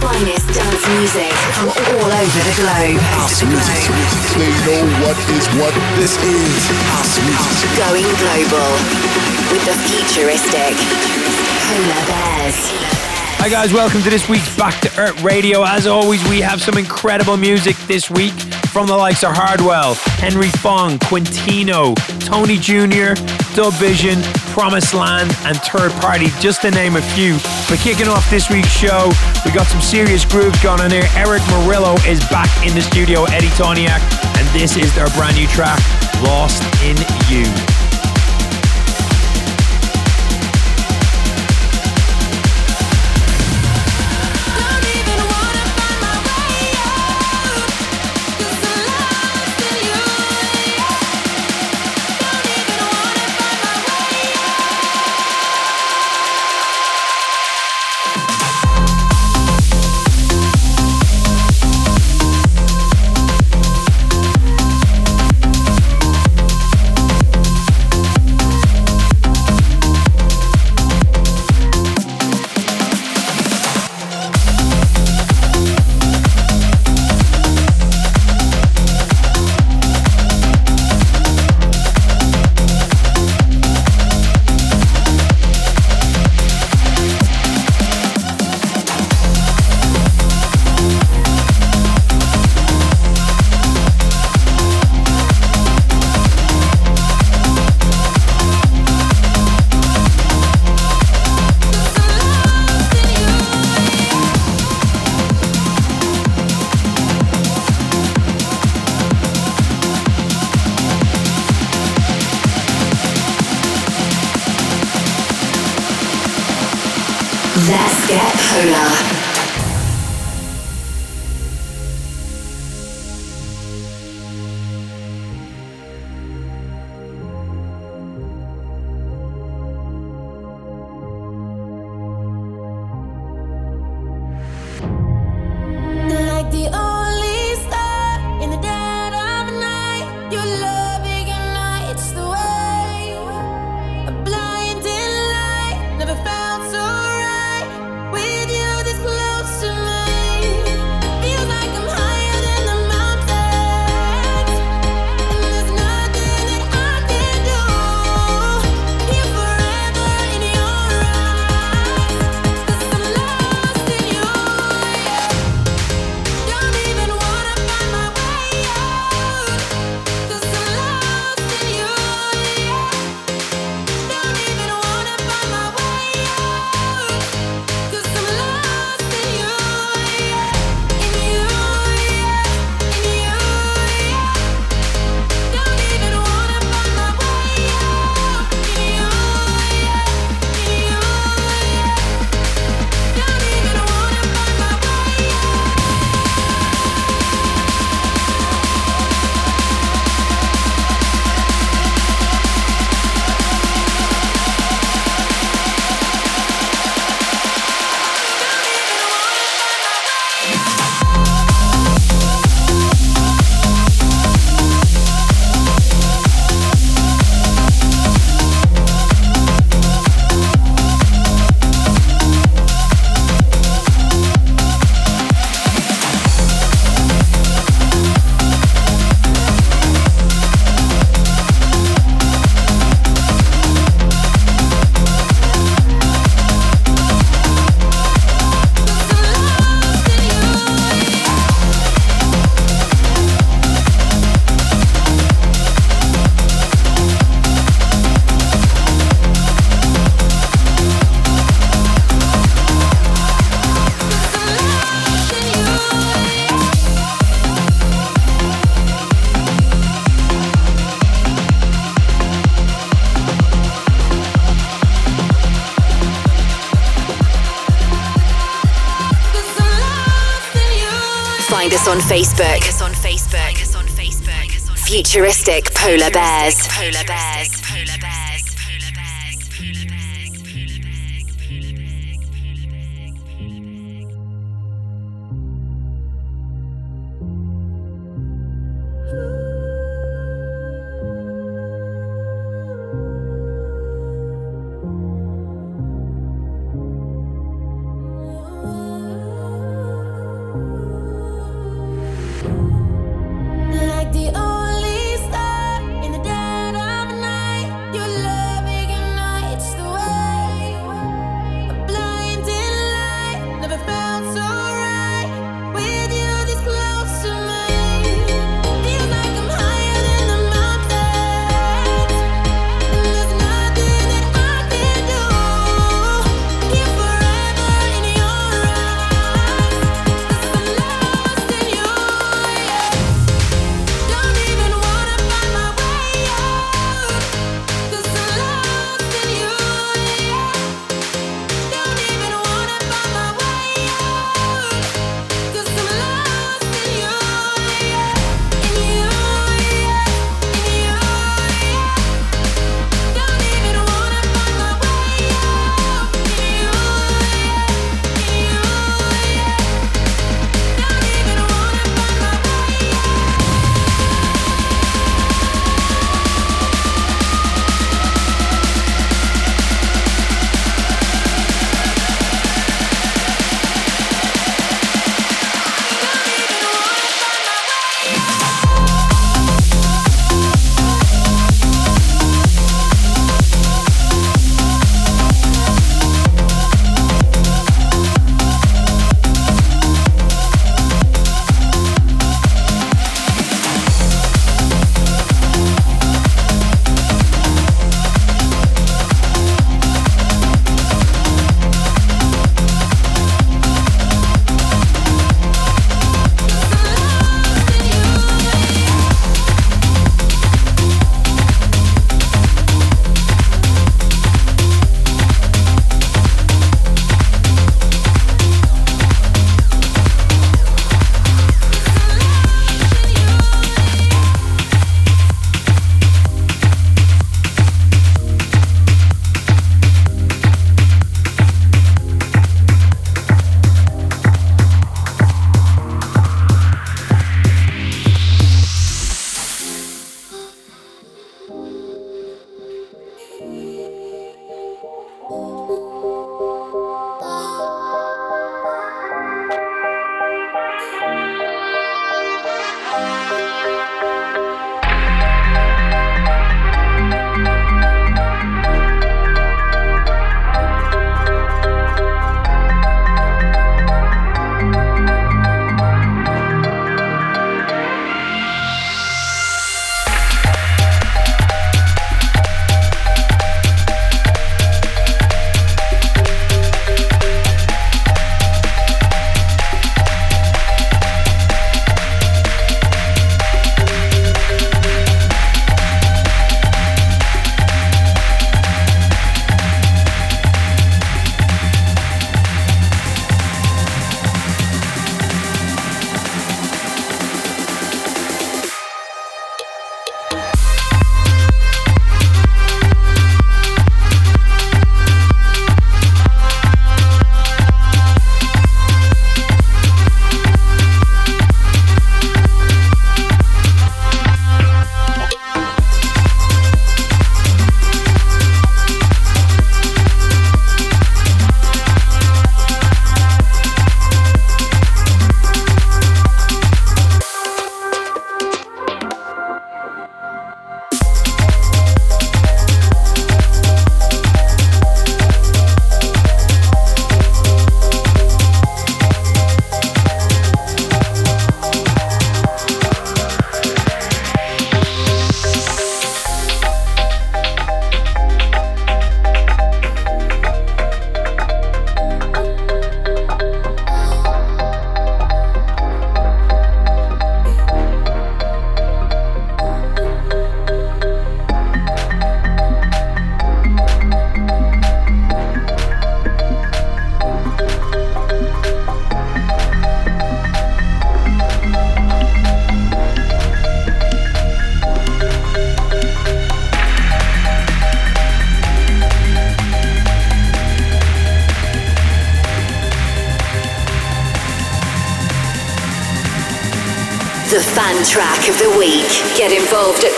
finest dance music from all over the globe. House music. They know what is what. This is house music. Going global with the futuristic Polar Bears. Hi guys, welcome to this week's Back to Earth Radio. As always, we have some incredible music this week from the likes of Hardwell, Henry Fong, Quintino, Tony Jr., Dubvision, Promised Land, and Third Party, just to name a few. But kicking off this week's show, we got some serious grooves going on here. Erick Morillo is back in the studio, Eddie Thoneick, and this is their brand new track, Lost in You. Us on Facebook. Facebook. on Facebook. futuristic polar bears. Polar bears.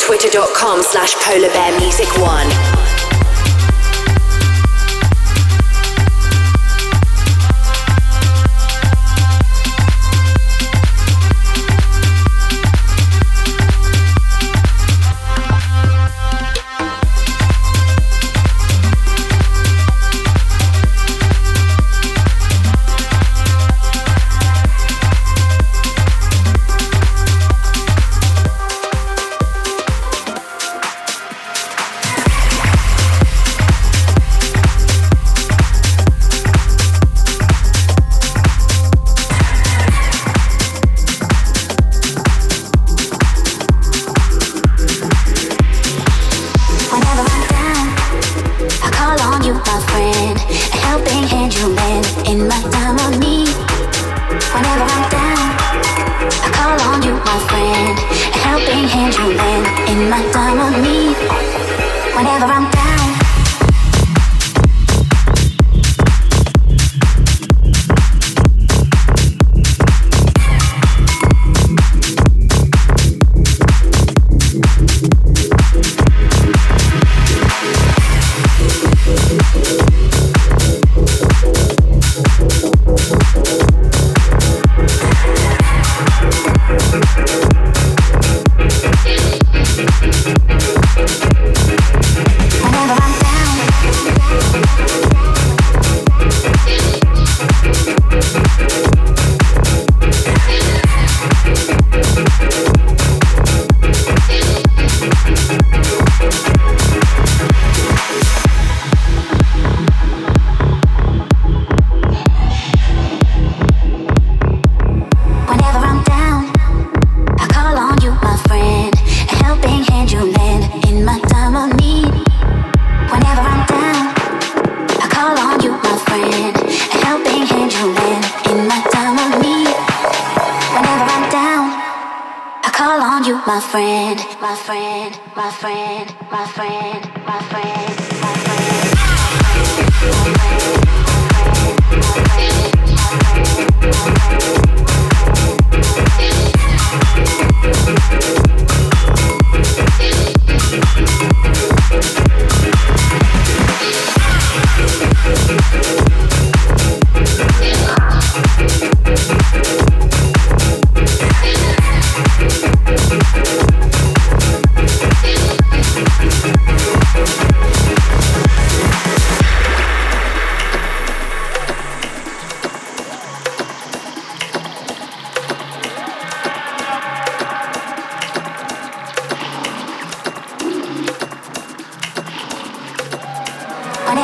twitter.com slash polarbearmusic1.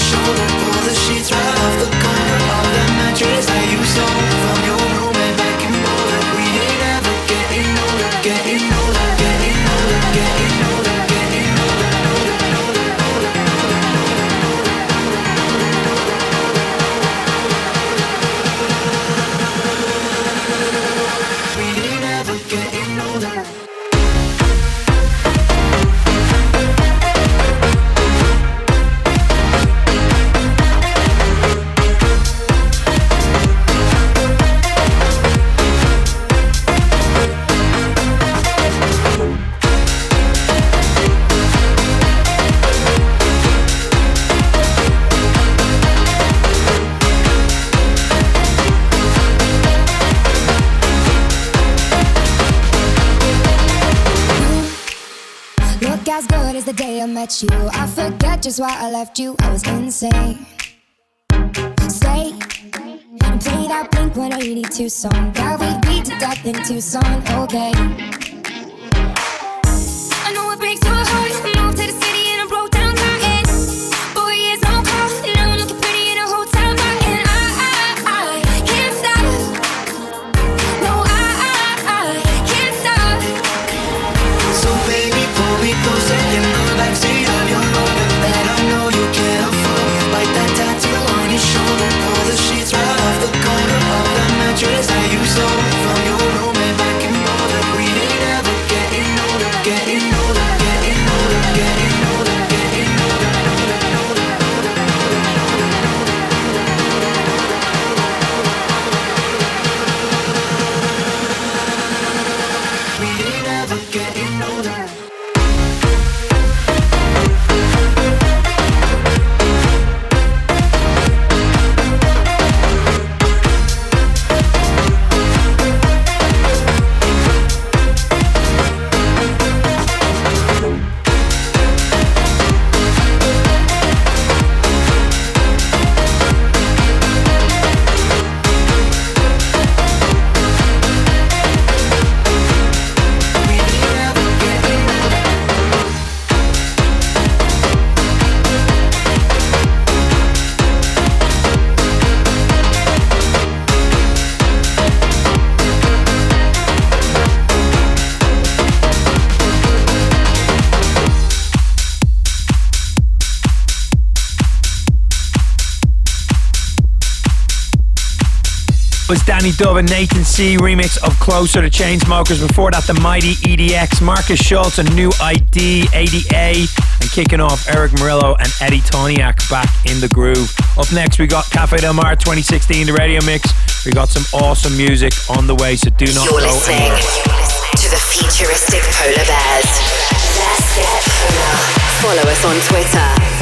Shoulder, pull the sheets right off the corner of the mattress that you stole just why I left you. I was insane. Stay and play that Blink 182 song that we beat to death in Tucson. Okay. I know it breaks your heart. Was Danny Dove and Nathan C remix of Closer to Chainsmokers. Before that, the mighty EDX, Marcus Schossow, and New ID, ADA, and kicking off Erick Morillo and Eddie Thoneick back in the groove. Up next, we got Cafe Del Mar 2016, the radio mix. We got some awesome music on the way, so do not You're go listening anywhere. to the futuristic polar bears. Let's get polar. Follow us on Twitter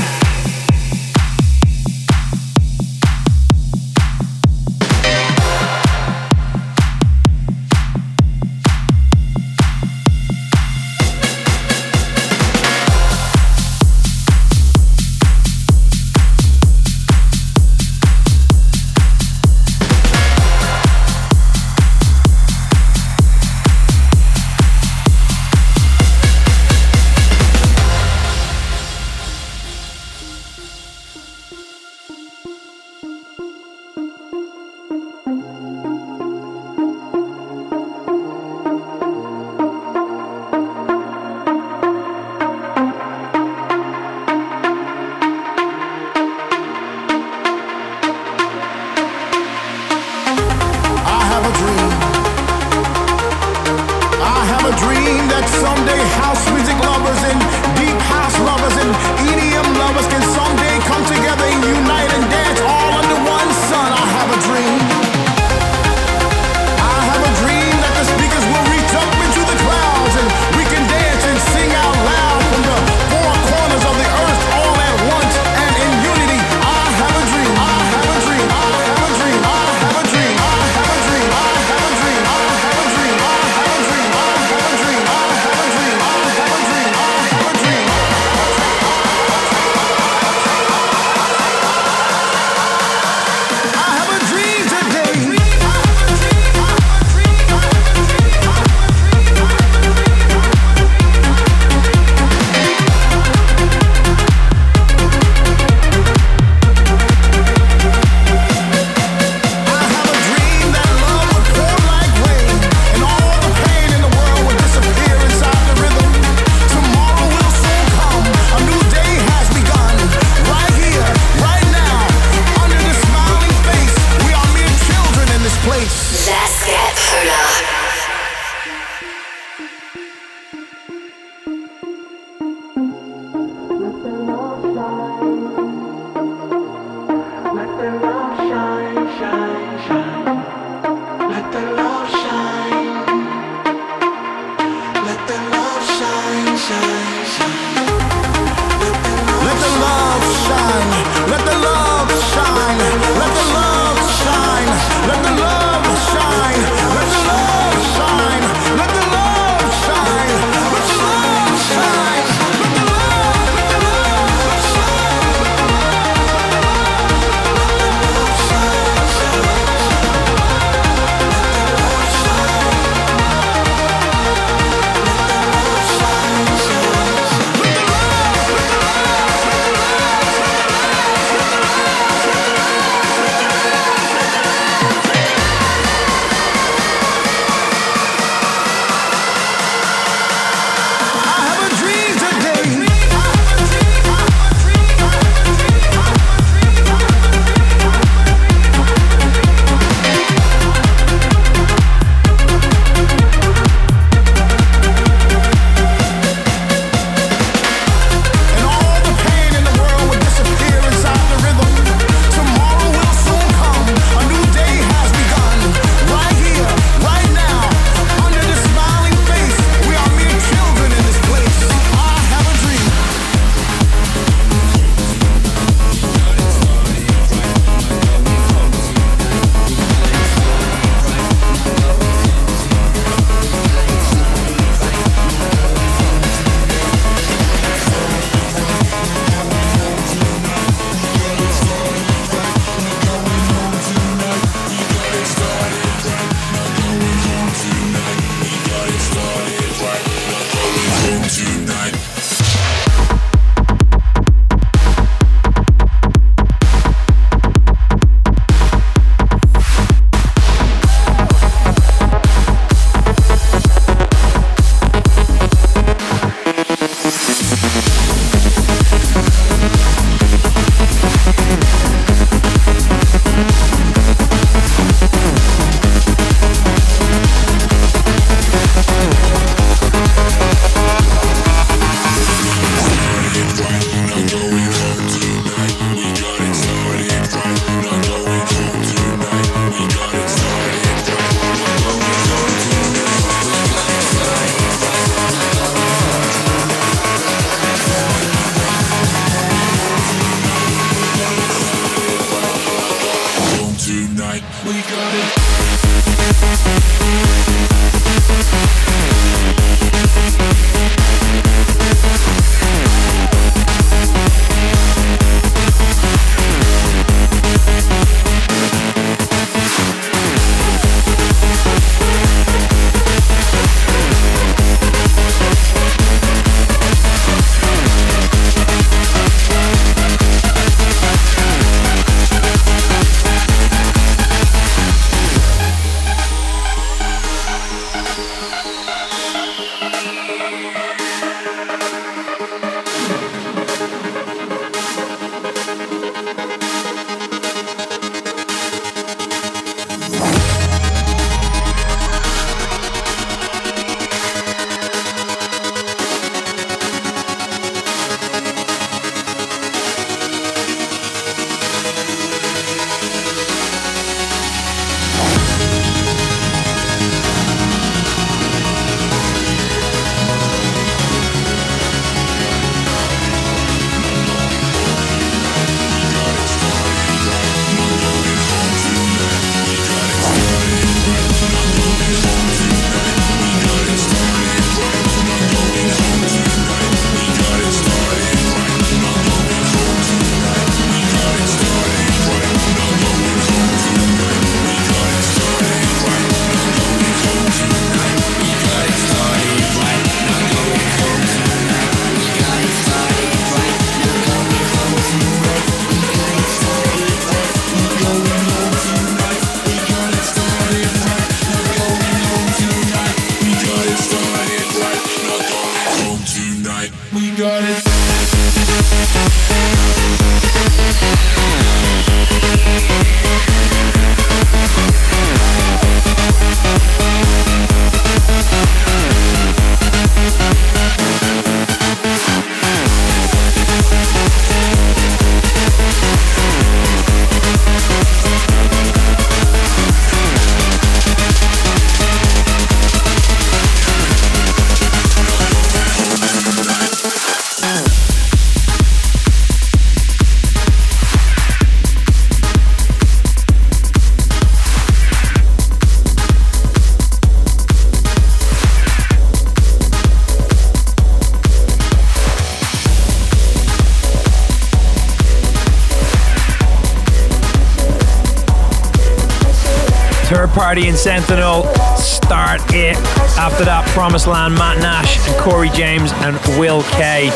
Party and Sentinel start it. After that, Promised Land, Matt Nash and Corey James and Will K.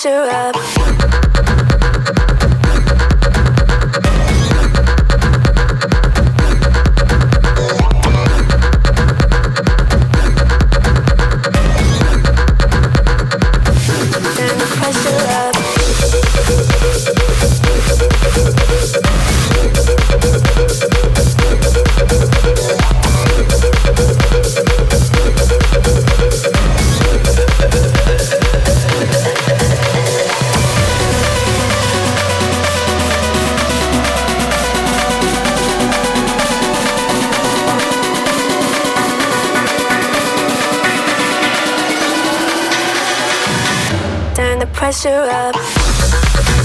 Pressure up. Pressure up.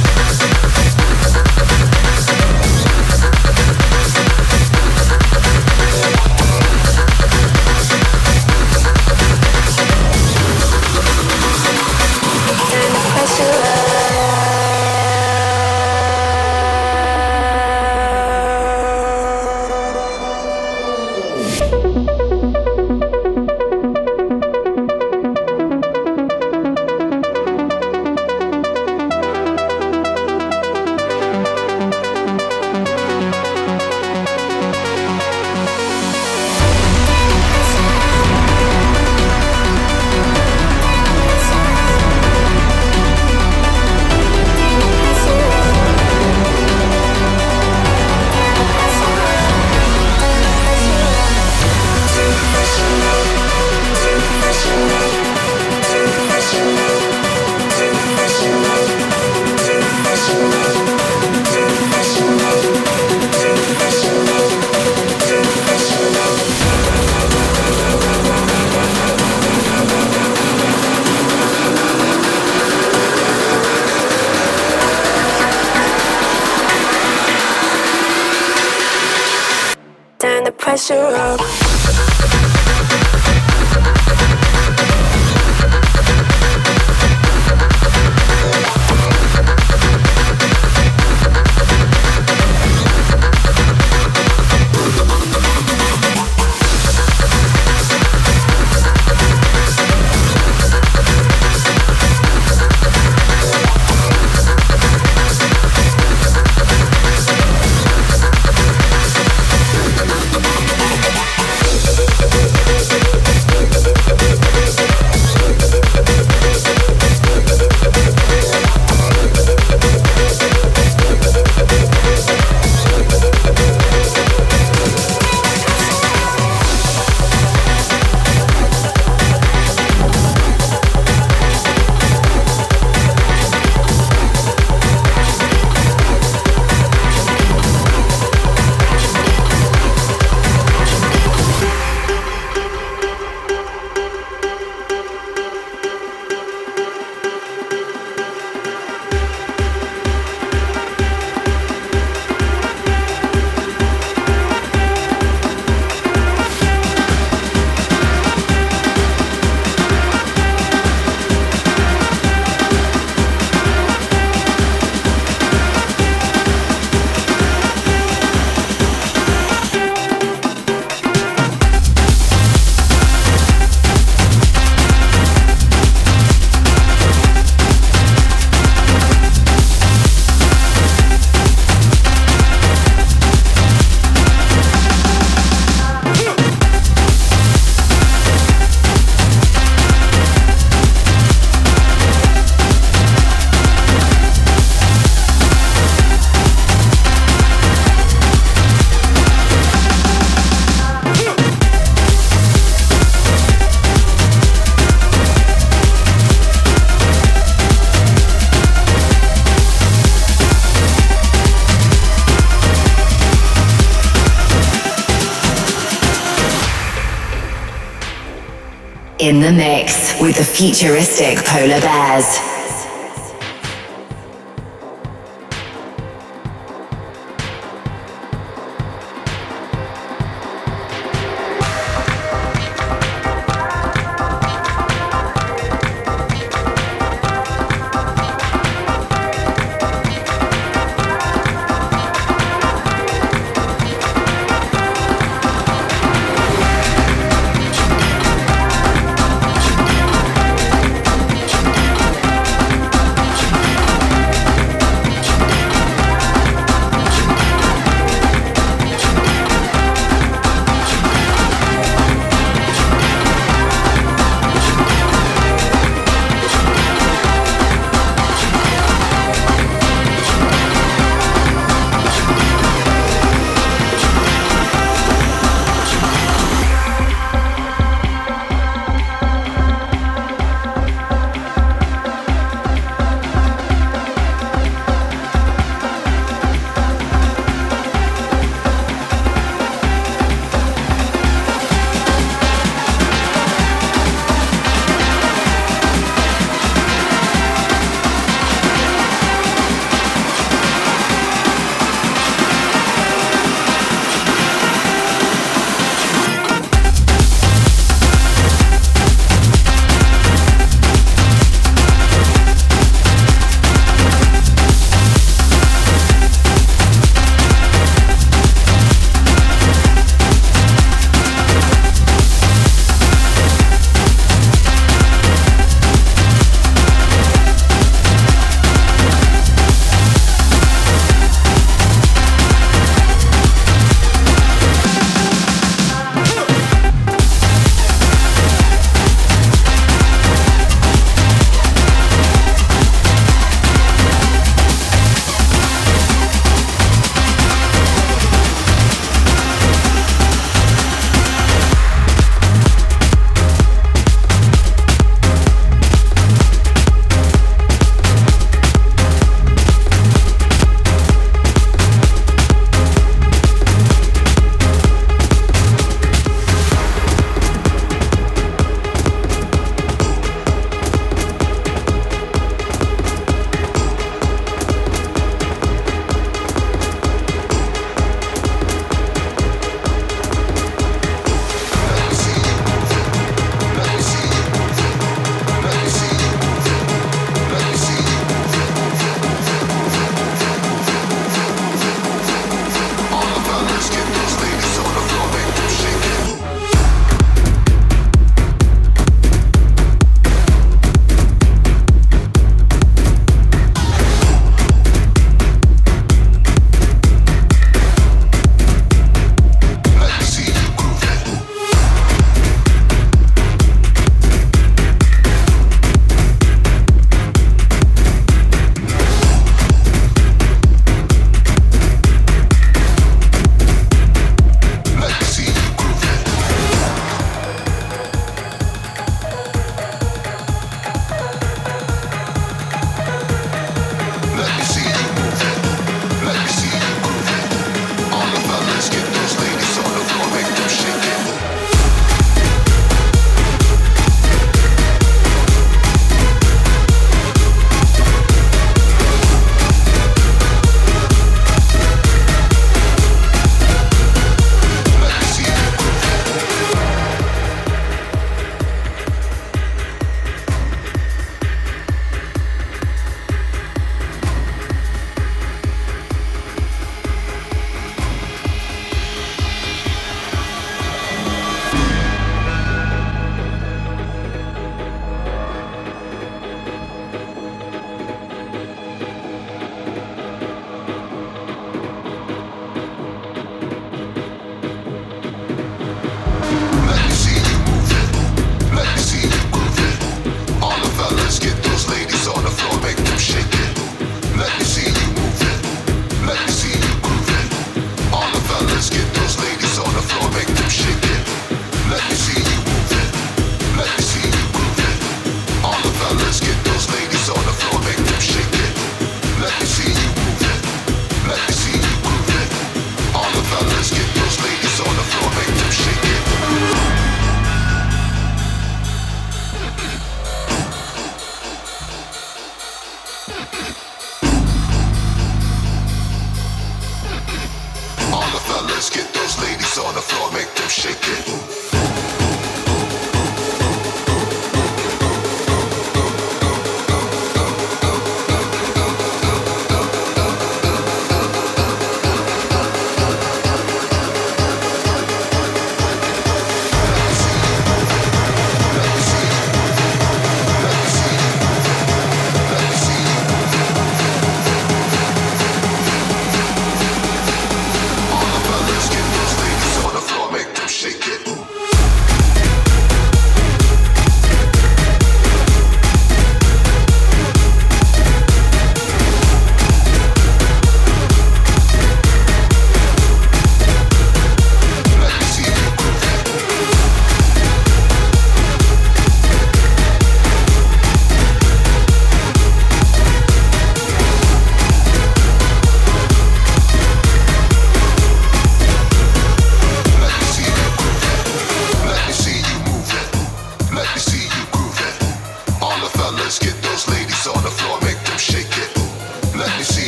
In the mix with the futuristic polar bears.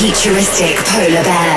Futuristic polar bears.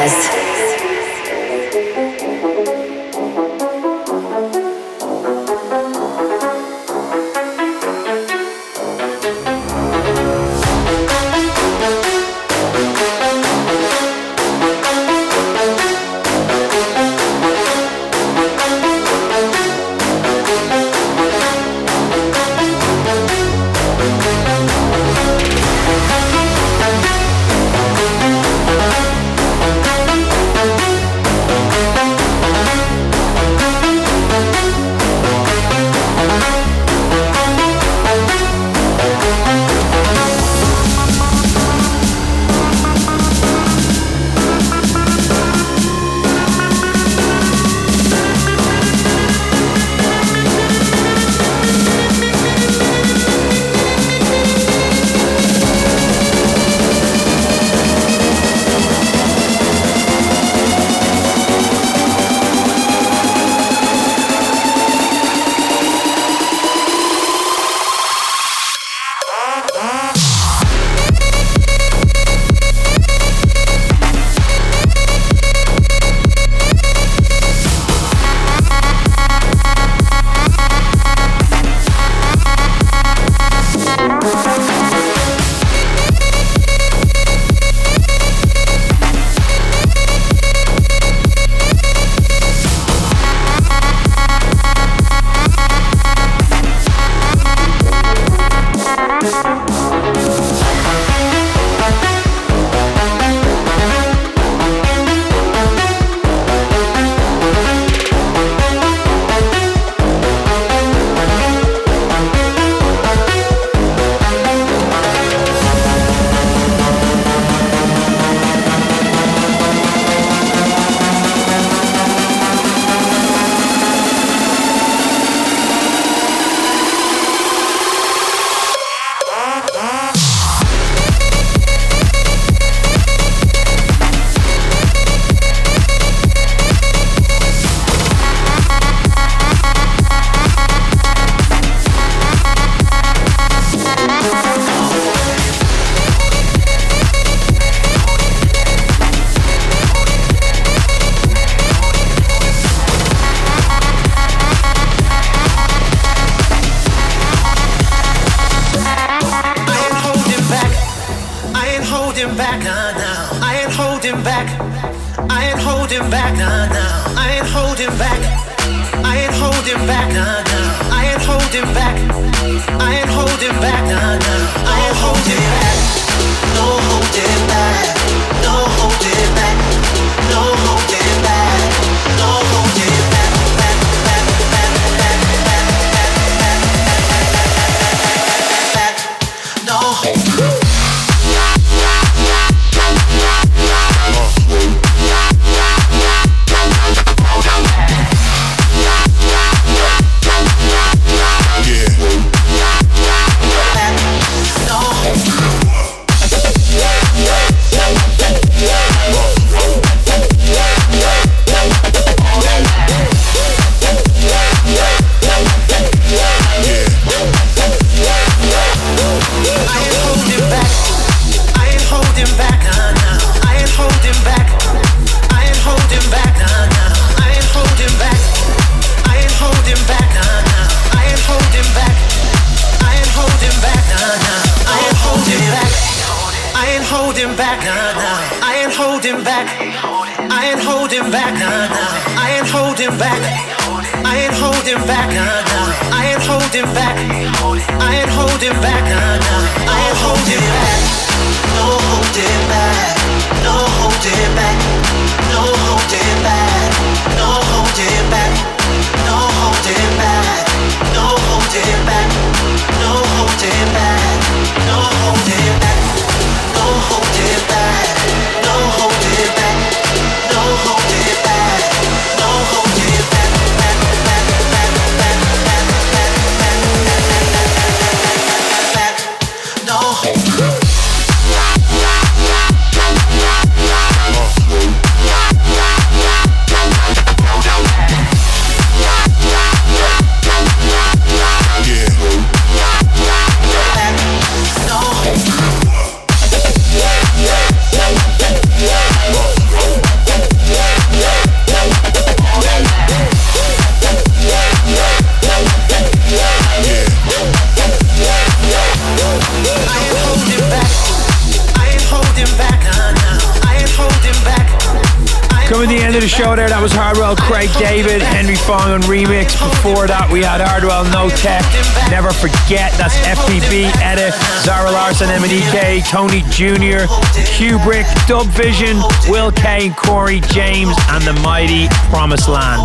Show there, that was Hardwell, Craig David, Henry Fong on remix. Before that, we had Hardwell, No Tech, Never Forget, that's FPB, Edda, Zara Larsson, MNEK, Tony Jr., Cuebrick, Dub Vision, Will Kane, Corey James, and the mighty Promised Land.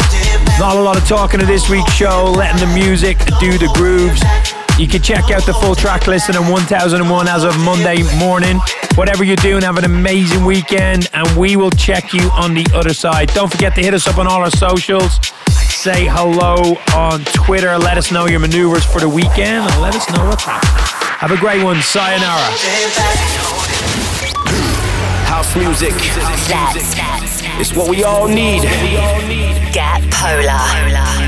Not a lot of talking to this week's show, letting the music do the grooves. You can check out the full track listing on 1001 as of Monday morning. Whatever you're doing, have an amazing weekend, and we will check you on the other side. Don't forget to hit us up on all our socials. Say hello on Twitter. Let us know your maneuvers for the weekend, and let us know what's happening. Have a great one. Sayonara. House music. That's It's what we all need. Get Polar.